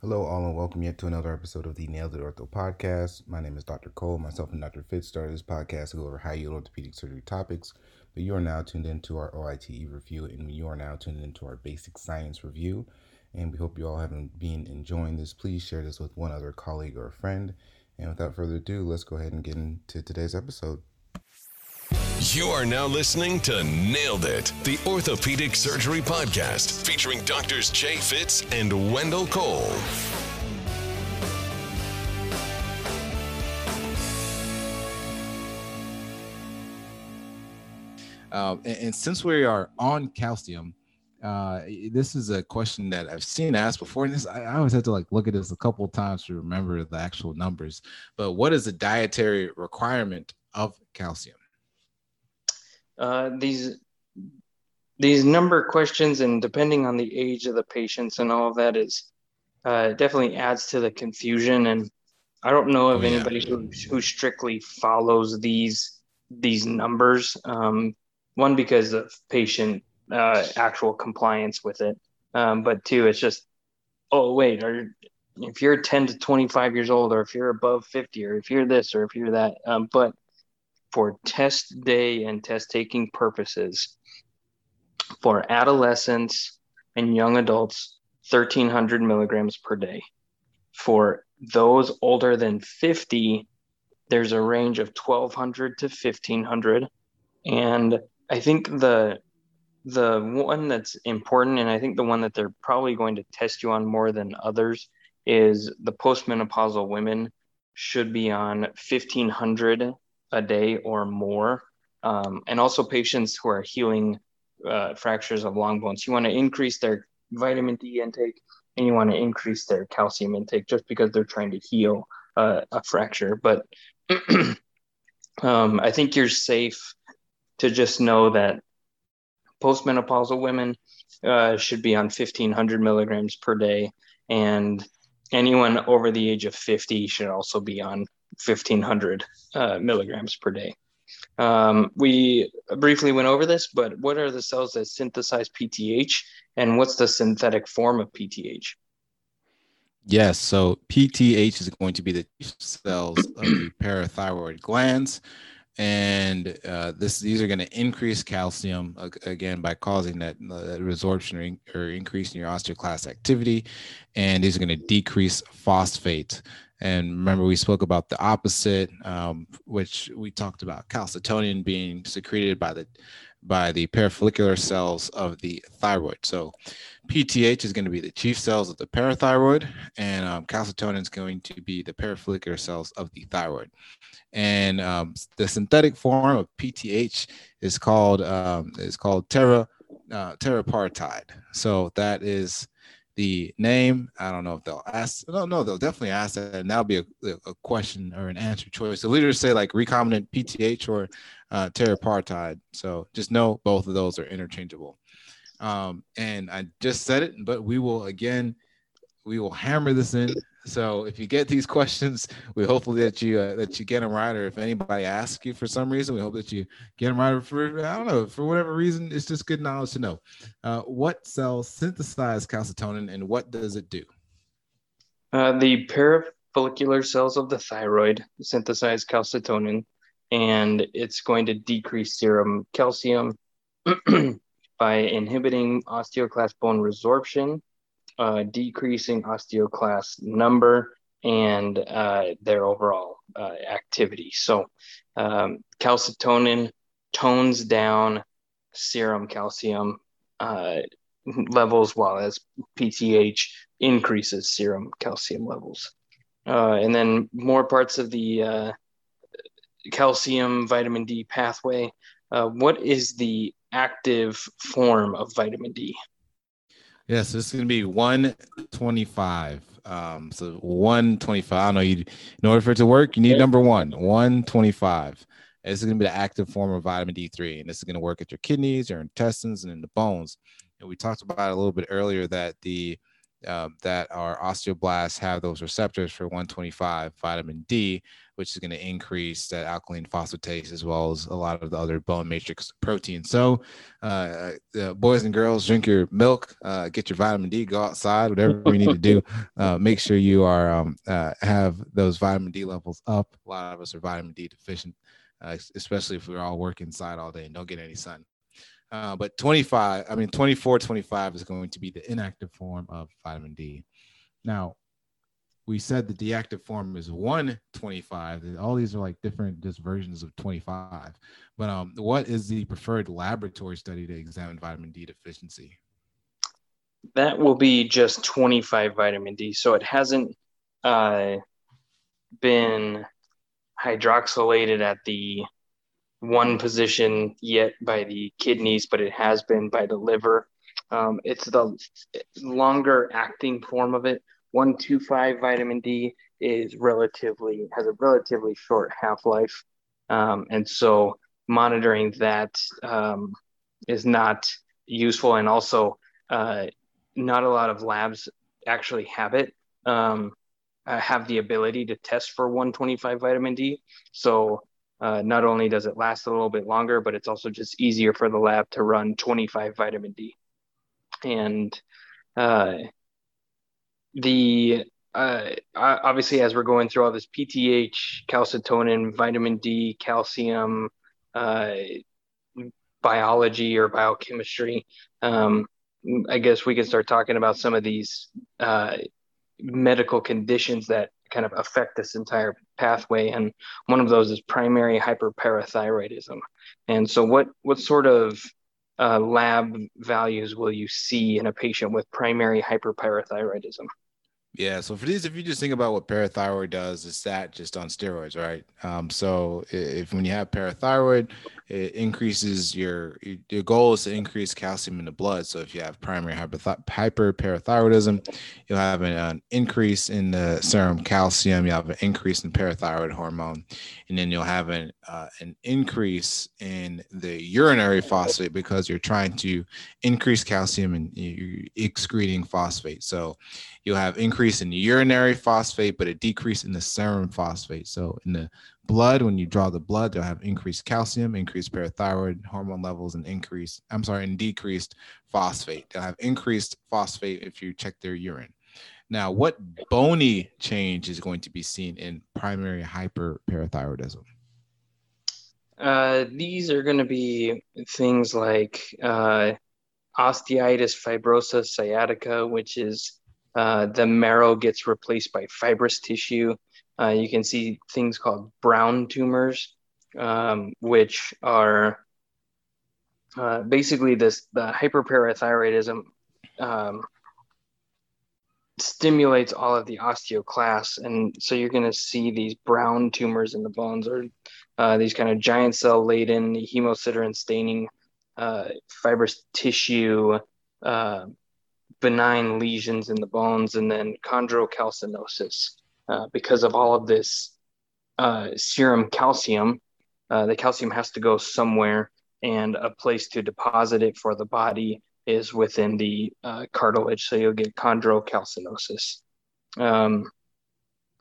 Hello, all, and welcome yet to another episode of the Nailed It Ortho podcast. My name is Dr. Cole. Myself and Dr. Fitz started this podcast to go over high yield orthopedic surgery topics, but you are now tuned into our OITE review, and you are now tuned into our basic science review. And we hope you all have been enjoying this. Please share this with one other colleague or friend. And without further ado, let's go ahead and get into today's episode. You are now listening to Nailed It, the Orthopedic Surgery Podcast, featuring doctors Jay Fitz and Wendell Cole. Um, and, and, since we are on calcium, uh, this is a question that I've seen asked before, and this I, I always have to like look at this a couple of times to remember the actual numbers. But what is the dietary requirement of calcium? Uh, these these number questions and depending on the age of the patients and all of that is uh, definitely adds to the confusion and i don't know of oh, yeah. anybody who, who strictly follows these these numbers um, one because of patient uh, actual compliance with it um, but two it's just oh wait are if you're 10 to 25 years old or if you're above 50 or if you're this or if you're that um, but for test day and test taking purposes for adolescents and young adults 1300 milligrams per day. For those older than 50 there's a range of 1200 to 1500 and i think the the one that's important and i think the one that they're probably going to test you on more than others is the postmenopausal women should be on 1500 a day or more. Um, and also patients who are healing uh, fractures of long bones. You want to increase their vitamin D intake and you want to increase their calcium intake just because they're trying to heal uh, a fracture. But um, I think you're safe to just know that postmenopausal women uh, should be on 1500 milligrams per day and anyone over the age of 50 should also be on 1500 uh, milligrams per day. Um, we briefly went over this, but what are the cells that synthesize PTH and what's the synthetic form of PTH? Yes, so PTH is going to be the cells of the parathyroid glands, and uh, this these are going to increase calcium again by causing that, uh, that resorption or, or increasing your osteoclast activity, and these are going to decrease phosphate. And remember, we spoke about the opposite, um, which we talked about calcitonin being secreted by the by the parafollicular cells of the thyroid. So, PTH is going to be the chief cells of the parathyroid, and um, calcitonin is going to be the parafollicular cells of the thyroid. And um, the synthetic form of PTH is called um, is called tera uh, teriparatide. So that is the name. I don't know if they'll ask. No, no, they'll definitely ask that, and that'll be a, a question or an answer choice. The leaders say like recombinant PTH or uh, teriparatide. So just know both of those are interchangeable. Um, and I just said it, but we will again, we will hammer this in so if you get these questions, we hopefully that you uh, that you get them right, or if anybody asks you for some reason, we hope that you get them right. For I don't know, for whatever reason, it's just good knowledge to know. Uh, what cells synthesize calcitonin, and what does it do? Uh, the parafollicular cells of the thyroid synthesize calcitonin, and it's going to decrease serum calcium by inhibiting osteoclast bone resorption uh, decreasing osteoclast number and uh, their overall uh, activity. So, um, calcitonin tones down serum calcium uh, levels, while as PTH increases serum calcium levels. Uh, and then more parts of the uh, calcium vitamin D pathway. what is the active form of vitamin D? Yes, this is going to be 125. Um, so 125. I know you, in order for it to work, you need number one, 125. This is going to be the active form of vitamin D3, and this is going to work at your kidneys, your intestines, and in the bones. And we talked about a little bit earlier that the uh, that our osteoblasts have those receptors for 125 vitamin D, which is going to increase that alkaline phosphatase as well as a lot of the other bone matrix proteins. So, uh, uh, boys and girls, drink your milk, uh, get your vitamin D, go outside, whatever we need to do. Uh, make sure you are um, uh, have those vitamin D levels up. A lot of us are vitamin D deficient, especially if we're all working inside all day and don't get any sun. Uh, but 25, I mean, 24, 25 is going to be the inactive form of vitamin D. Now, we said the active form is 125. All these are like different just versions of 25. But um, what is the preferred laboratory study to examine vitamin D deficiency? That will be just 25 vitamin D. So it hasn't uh, been hydroxylated at the one position yet by the kidneys, but it has been by the liver. Um, it's the longer acting form of it. 125 vitamin D is relatively has a relatively short half life, um, and so monitoring that um, is not useful, and also uh, not a lot of labs actually have it. Um, uh, have the ability to test for 125 vitamin D. So uh, not only does it last a little bit longer, but it's also just easier for the lab to run 25 vitamin D. And uh, the uh, obviously, as we're going through all this PTH, calcitonin, vitamin D, calcium, uh, biology or biochemistry, um, I guess we can start talking about some of these uh, medical conditions that kind of affect this entire pathway and one of those is primary hyperparathyroidism. And so what what sort of uh, lab values will you see in a patient with primary hyperparathyroidism yeah. So for these, if you just think about what parathyroid does, it's that just on steroids, right? Um, so if when you have parathyroid, it increases your your goal is to increase calcium in the blood. So if you have primary hyperparathyroidism, you'll have an, an, increase in the serum calcium. You'll have an increase in parathyroid hormone, and then you'll have an uh, an increase in the urinary phosphate because you're trying to increase calcium and you're excreting phosphate. So you'll have increase in urinary phosphate, but a decrease in the serum phosphate. So in the blood, when you draw the blood, they'll have increased calcium, increased parathyroid hormone levels, and increased, I'm sorry, and decreased phosphate. They'll have increased phosphate if you check their urine. Now, what bony change is going to be seen in primary hyperparathyroidism? Uh, these are going to be things like uh, osteitis fibrosa cystica, which is uh, the marrow gets replaced by fibrous tissue. Uh, you can see things called brown tumors, um, which are uh, basically this the hyperparathyroidism um, stimulates all of the osteoclasts, and so you're going to see these brown tumors in the bones, or uh, these kind of giant cell laden hemosiderin staining uh, fibrous tissue. Uh, benign lesions in the bones and then chondrocalcinosis uh, because of all of this uh, serum calcium. Uh, the calcium has to go somewhere, and a place to deposit it for the body is within the uh, cartilage. So you'll get chondrocalcinosis. Um,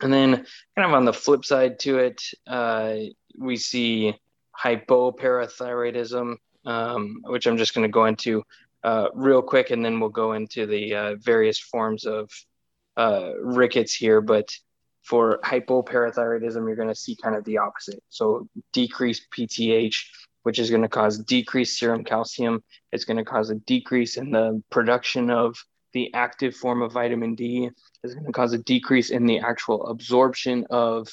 and then, kind of on the flip side to it, uh, we see hypoparathyroidism, um, which I'm just going to go into uh, real quick, and then we'll go into the various forms of rickets here. But for hypoparathyroidism, you're going to see kind of the opposite. So decreased PTH, which is going to cause decreased serum calcium. It's going to cause a decrease in the production of the active form of vitamin D. It's going to cause a decrease in the actual absorption of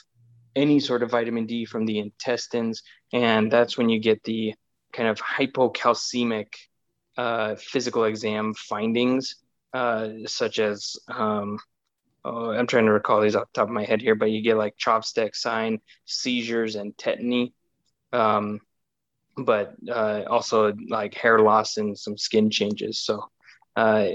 any sort of vitamin D from the intestines. And that's when you get the kind of hypocalcemic uh, physical exam findings, uh, such as um, oh, I'm trying to recall these off the top of my head here, but you get like Chvostek sign, seizures, and tetany. Um, but uh, also like hair loss and some skin changes. So, uh,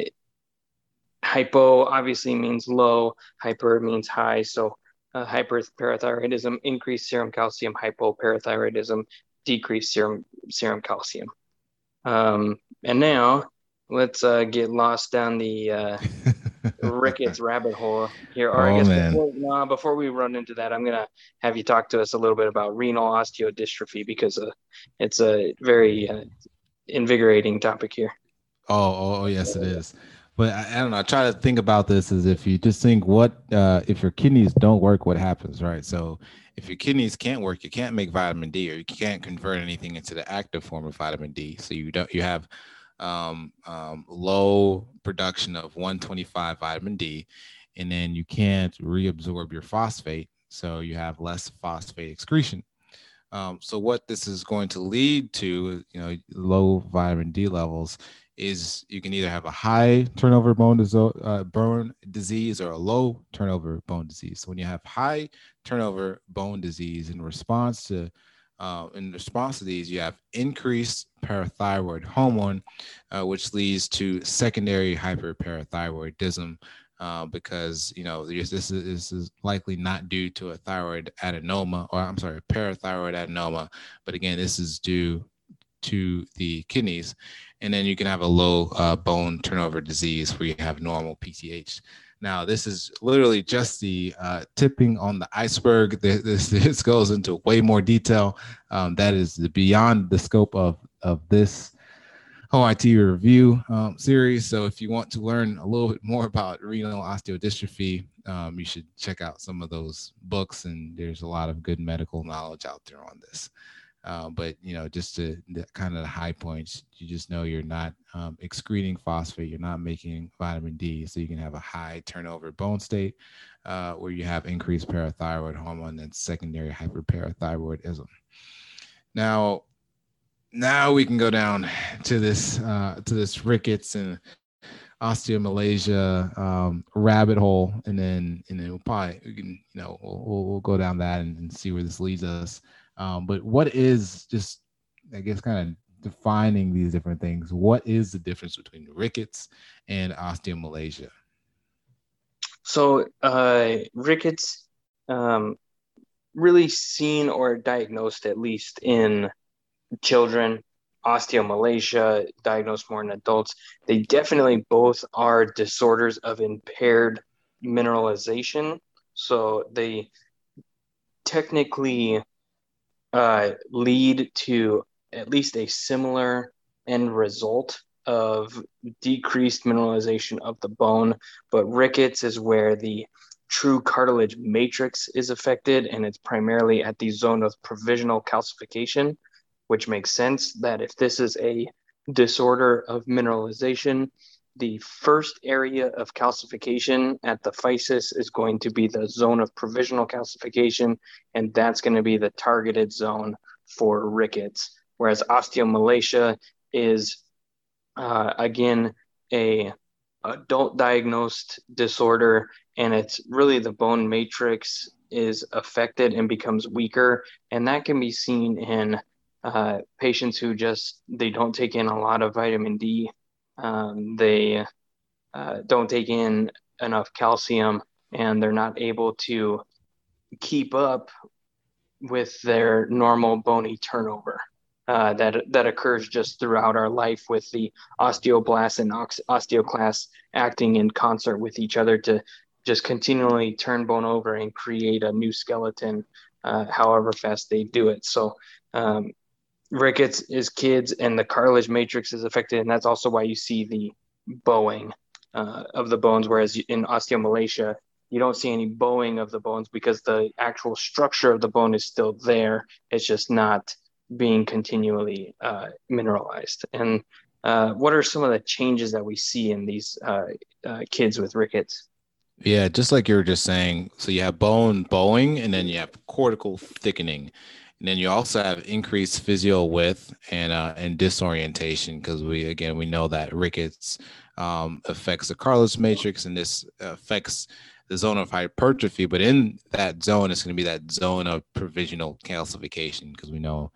hypo obviously means low, hyper means high. So, uh, hyperparathyroidism, increased serum calcium, hypoparathyroidism, decreased serum serum calcium. Um, and now let's uh, get lost down the rickets rabbit hole here. Or Oh, I guess man. before, before we run into that, I'm gonna have you talk to us a little bit about renal osteodystrophy because uh, it's a very uh, invigorating topic here. Oh, oh, oh, yes, it is. But I, I don't know. I try to think about this as if you just think what uh, if your kidneys don't work, what happens, right? So if your kidneys can't work, you can't make vitamin D, or you can't convert anything into the active form of vitamin D. So you don't you have um, um, low production of 125 vitamin D, and then you can't reabsorb your phosphate, so you have less phosphate excretion. Um, so what this is going to lead to, you know, low vitamin D levels is you can either have a high turnover bone, diso- uh, bone disease or a low turnover bone disease. So when you have high turnover bone disease in response to uh, in response to these, you have increased parathyroid hormone, uh, which leads to secondary hyperparathyroidism, uh, because you know this is, this is likely not due to a thyroid adenoma, or I'm sorry, parathyroid adenoma, but again, this is due to the kidneys, and then you can have a low uh, bone turnover disease where you have normal PTH. Now, this is literally just the uh, tipping on the iceberg. This, this, this goes into way more detail. Um, that is beyond the scope of of this OITE review um, series. So, if you want to learn a little bit more about renal osteodystrophy, um, you should check out some of those books. And there's a lot of good medical knowledge out there on this. Uh, but you know, just to the, kind of the high points, you just know you're not um, excreting phosphate, you're not making vitamin D, so you can have a high turnover bone state uh, where you have increased parathyroid hormone and secondary hyperparathyroidism. Now, now we can go down to this uh, to this rickets and osteomalacia um, rabbit hole, and then and then we'll probably we can you know we'll, we'll, go down that and, and see where this leads us. Um, but what is just, I guess, kind of defining these different things? What is the difference between rickets and osteomalacia? So, uh, rickets, um, really seen or diagnosed at least in children, osteomalacia, diagnosed more in adults. They definitely both are disorders of impaired mineralization. So, they technically uh, lead to at least a similar end result of decreased mineralization of the bone. But rickets is where the true cartilage matrix is affected, and it's primarily at the zone of provisional calcification, which makes sense that if this is a disorder of mineralization, the first area of calcification at the physis is going to be the zone of provisional calcification, and that's going to be the targeted zone for rickets. Whereas osteomalacia is, uh, again, a adult diagnosed disorder, and it's really the bone matrix is affected and becomes weaker, and that can be seen in uh, patients who just they don't take in a lot of vitamin D um, they uh, don't take in enough calcium and they're not able to keep up with their normal bony turnover uh, that that occurs just throughout our life with the osteoblasts and ox- osteoclasts acting in concert with each other to just continually turn bone over and create a new skeleton uh, however fast they do it. So um, rickets is kids and the cartilage matrix is affected and that's also why you see the bowing uh, of the bones whereas in osteomalacia you don't see any bowing of the bones because the actual structure of the bone is still there. It's just not being continually uh, mineralized. And uh, what are some of the changes that we see in these uh, uh, kids with rickets? Yeah, just like you were just saying. So you have bone bowing, and then you have cortical thickening, and then you also have increased physeal width and uh, and disorientation because we again we know that rickets um, affects the cartilage matrix, and this affects the zone of hypertrophy. But in that zone, it's going to be that zone of provisional calcification because we know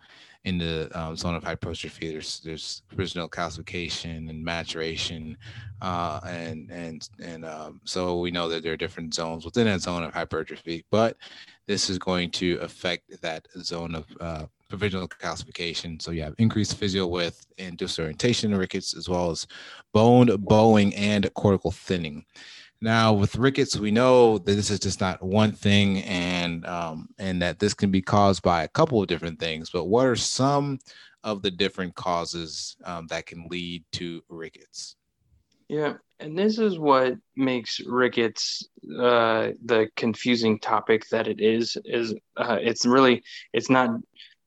in the um, zone of hypertrophy, there's there's provisional calcification and maturation, uh, and and and um, so we know that there are different zones within that zone of hypertrophy. But this is going to affect that zone of uh, provisional calcification. So you have increased physeal width and disorientation rickets, as well as bone bowing and cortical thinning. Now, with rickets, we know that this is just not one thing, and um, and that this can be caused by a couple of different things. But what are some of the different causes um, that can lead to rickets? Yeah, and this is what makes rickets uh, the confusing topic that it is. Is uh, it's really it's not.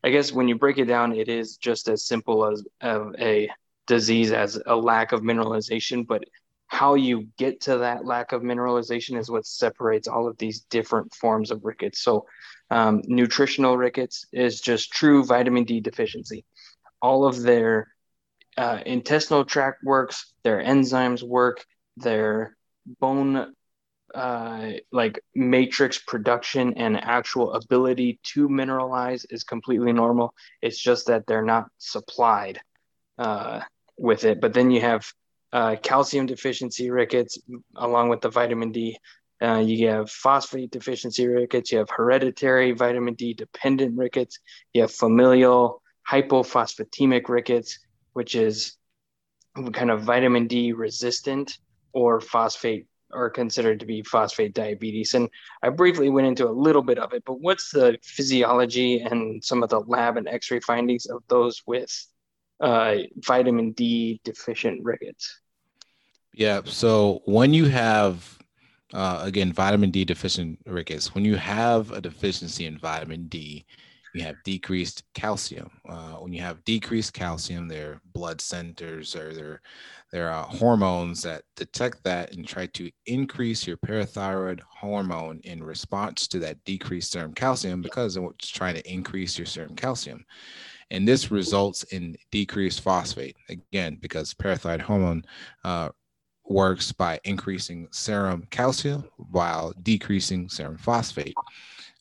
I guess when you break it down, it is just as simple as uh, a disease as a lack of mineralization, but how you get to that lack of mineralization is what separates all of these different forms of rickets. So, um, nutritional rickets is just true vitamin D deficiency. All of their uh, intestinal tract works, their enzymes work, their bone uh, like matrix production and actual ability to mineralize is completely normal. It's just that they're not supplied uh, with it. But then you have uh, calcium deficiency rickets along with the vitamin D. Uh, you have phosphate deficiency rickets. You have hereditary vitamin D dependent rickets. You have familial hypophosphatemic rickets, which is kind of vitamin D resistant or phosphate are considered to be phosphate diabetes. And I briefly went into a little bit of it, but what's the physiology and some of the lab and x ray findings of those with uh, vitamin D deficient rickets? Yeah. So when you have, uh, again, vitamin D deficient rickets, when you have a deficiency in vitamin D, you have decreased calcium. Uh, when you have decreased calcium, their blood centers or their there are hormones that detect that and try to increase your parathyroid hormone in response to that decreased serum calcium because it's trying to increase your serum calcium. And this results in decreased phosphate, again, because parathyroid hormone uh, works by increasing serum calcium while decreasing serum phosphate.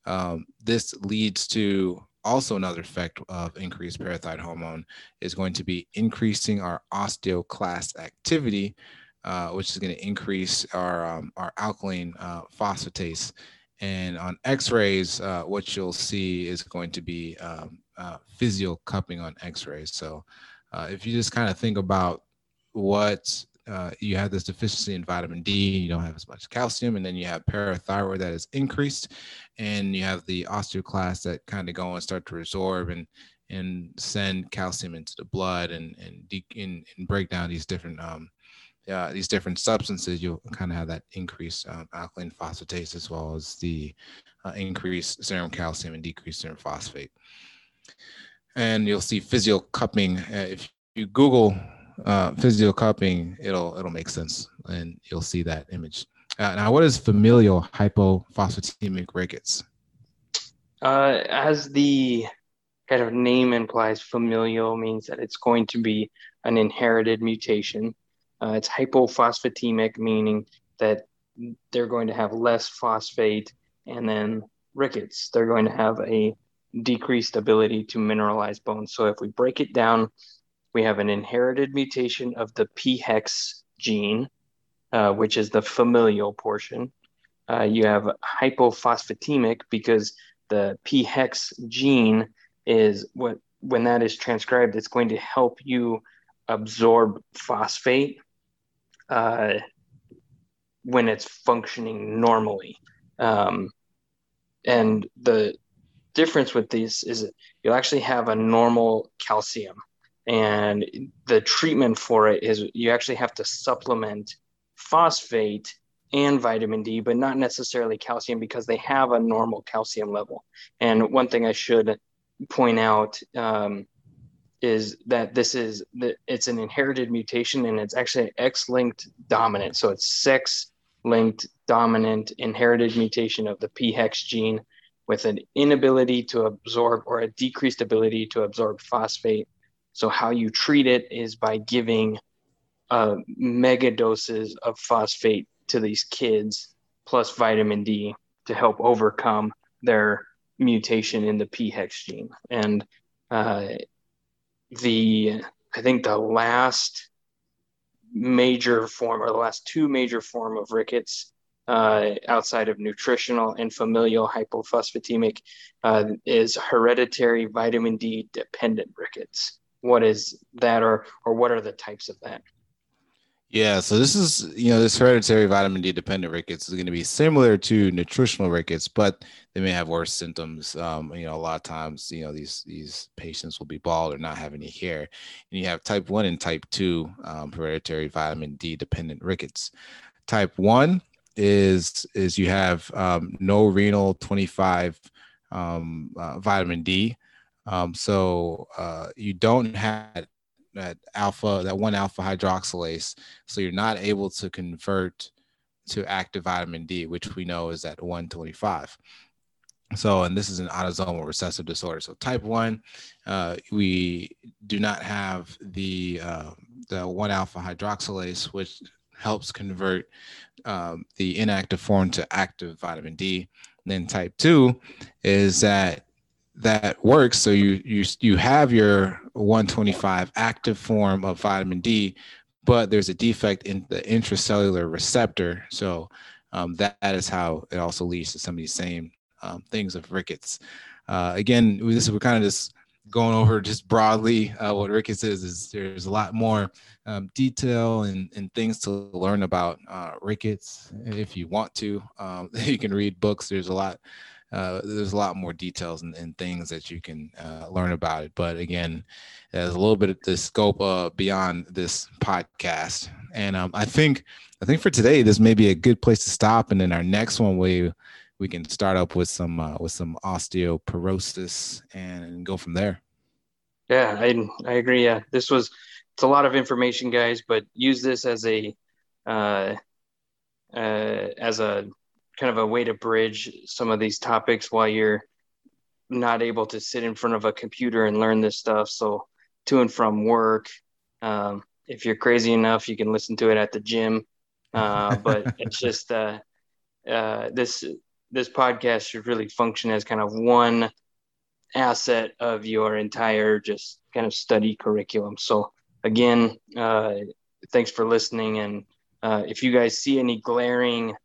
Um, this leads to also another effect of increased parathyroid hormone is going to be increasing our osteoclast activity, uh, which is going to increase our um, our alkaline uh, phosphatase. And on X-rays, uh, what you'll see is going to be um, uh, cupping on x-rays so uh, if you just kind of think about what uh, you have this deficiency in vitamin D, you don't have as much calcium, and then you have parathyroid that is increased, and you have the osteoclasts that kind of go and start to resorb and and send calcium into the blood and and, de- and, and break down these different um, uh, these different substances. You'll kind of have that increased um, alkaline phosphatase as well as the uh, increased serum calcium and decreased serum phosphate and you'll see physeal cupping. Uh, if you Google uh, physeal cupping, it'll it'll make sense, and you'll see that image. Uh, now, what is familial hypophosphatemic rickets? Uh, as the kind of name implies, familial means that it's going to be an inherited mutation. Uh, it's hypophosphatemic, meaning that they're going to have less phosphate, and then rickets, they're going to have a decreased ability to mineralize bones. So if we break it down, we have an inherited mutation of the PHEX gene, uh, which is the familial portion. Uh, you have hypophosphatemic because the PHEX gene is what when that is transcribed, it's going to help you absorb phosphate uh, when it's functioning normally. Um, and the difference with these is you'll actually have a normal calcium and the treatment for it is you actually have to supplement phosphate and vitamin D, but not necessarily calcium because they have a normal calcium level. And one thing I should point out um, is that this is it's an inherited mutation and it's actually X-linked dominant. So it's sex-linked dominant inherited mutation of the PHEX gene with an inability to absorb or a decreased ability to absorb phosphate. So, how you treat it is by giving uh, mega doses of phosphate to these kids plus vitamin D to help overcome their mutation in the PHEX gene. And uh, the, I think the last major form or the last two major form of rickets uh, outside of nutritional and familial hypophosphatemic uh, is hereditary vitamin D dependent rickets. What is that, or or what are the types of that? Yeah, so this is you know this hereditary vitamin D dependent rickets is going to be similar to nutritional rickets, but they may have worse symptoms. Um, you know, a lot of times you know these these patients will be bald or not have any hair, and you have type one and type two um, hereditary vitamin D dependent rickets. Type one is is you have um, no renal twenty five um, uh, vitamin D, um, so uh, you don't have that alpha, that one alpha hydroxylase. So you're not able to convert to active vitamin D, which we know is at 125. So, and this is an autosomal recessive disorder. So, type one, uh, we do not have the uh, the one alpha hydroxylase, which helps convert um, the inactive form to active vitamin D. And then type two is that that works. So you you you have your 125 active form of vitamin D, but there's a defect in the intracellular receptor. So um, that, that is how it also leads to some of these same um, things of rickets. Uh, again, this we're kind of just going over just broadly uh, what rickets is. Is there's a lot more um, detail and, and things to learn about uh, rickets if you want to. Um, you can read books. There's a lot uh, there's a lot more details and, and things that you can uh, learn about it. But again, there's a little bit of the scope uh, beyond this podcast. And um, I think I think for today, this may be a good place to stop. And then our next one, we we can start up with some uh, with some osteoporosis and go from there. Yeah, I I agree. Yeah, this was it's a lot of information, guys, but use this as a uh, uh, as a kind of a way to bridge some of these topics while you're not able to sit in front of a computer and learn this stuff. So to and from work, um, if you're crazy enough, you can listen to it at the gym. Uh, but it's just uh, uh, this this podcast should really function as kind of one asset of your entire just kind of study curriculum. So again, uh, thanks for listening. And uh, if you guys see any glaring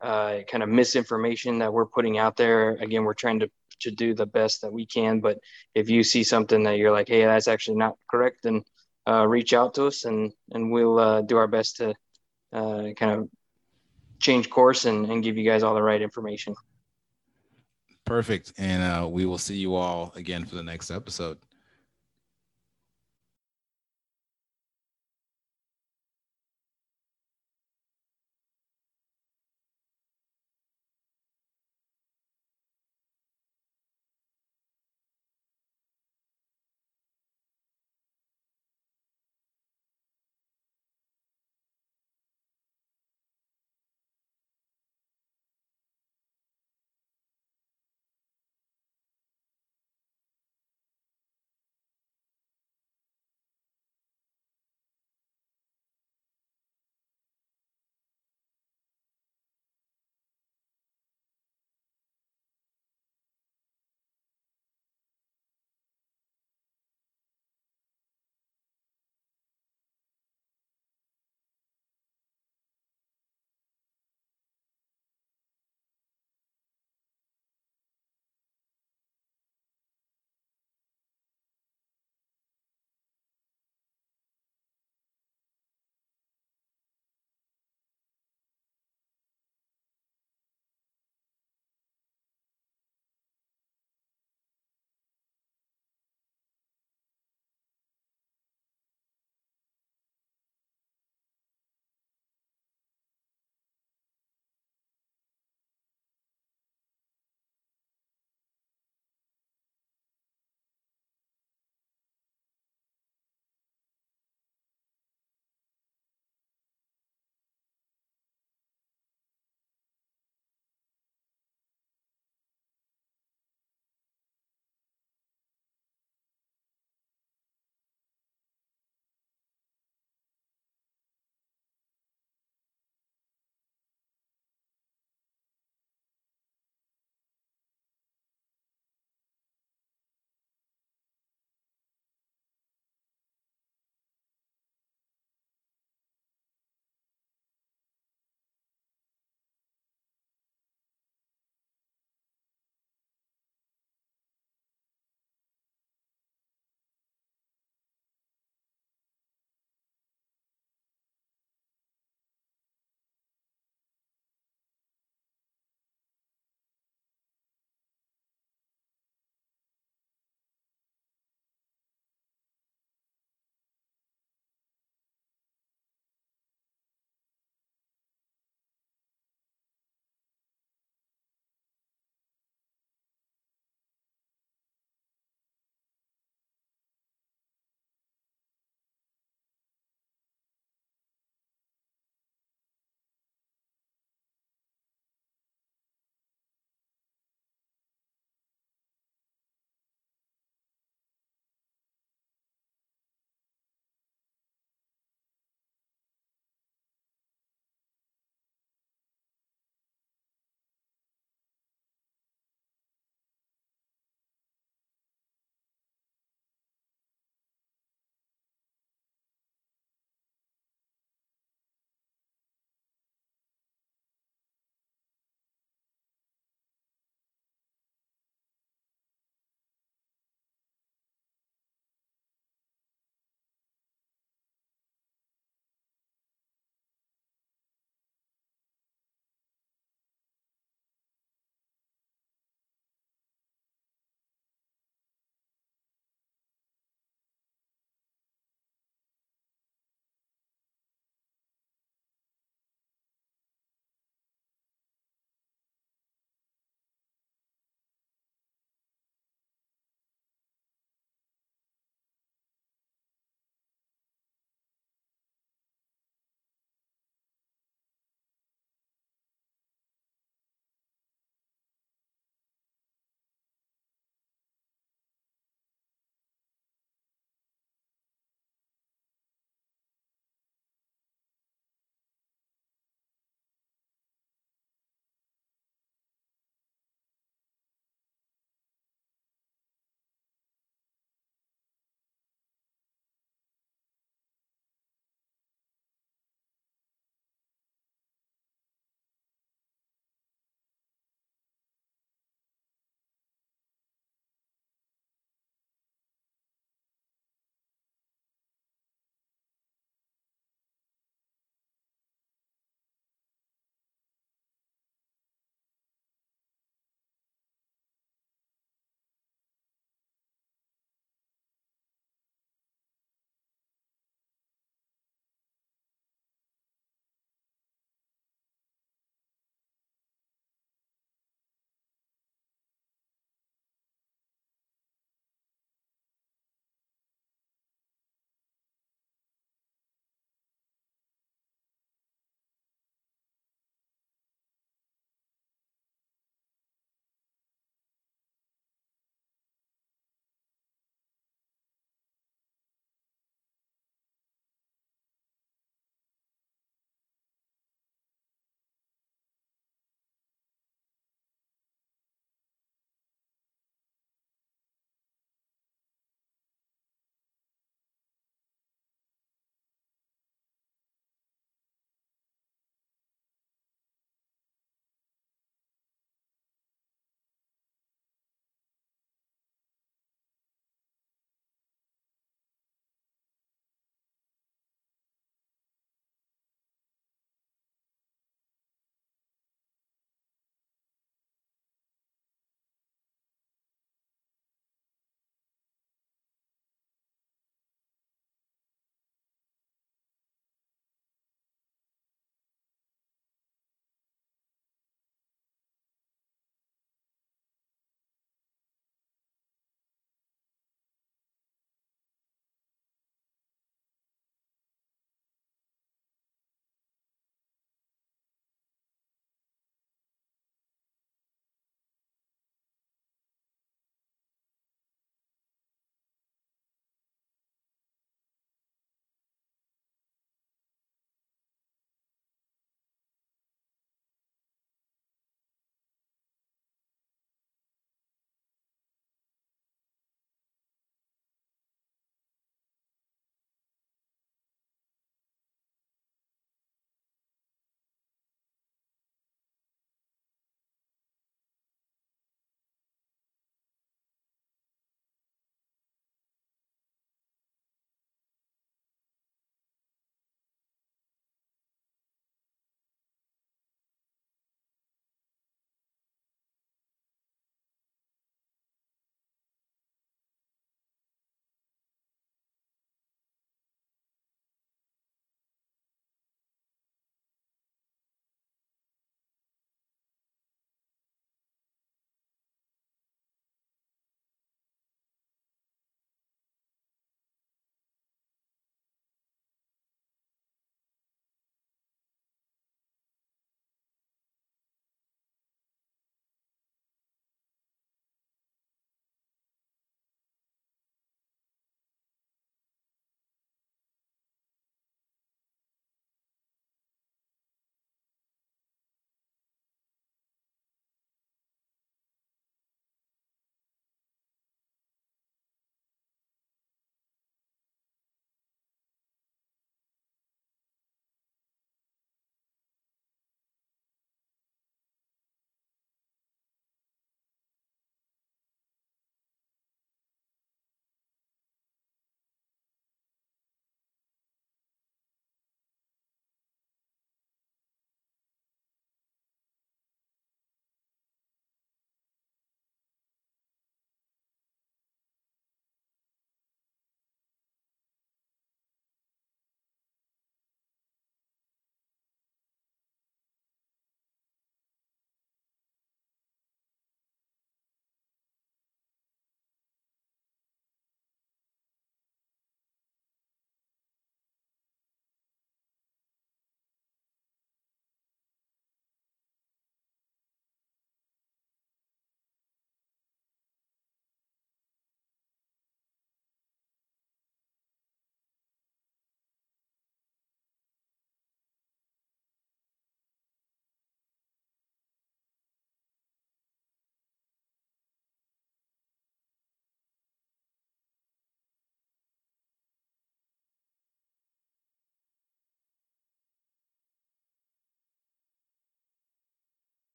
uh, kind of misinformation that we're putting out there. Again, we're trying to to do the best that we can. But if you see something that you're like, hey, that's actually not correct, then uh, reach out to us and and we'll uh, do our best to uh, kind of change course and, and give you guys all the right information. Perfect. And uh, we will see you all again for the next episode.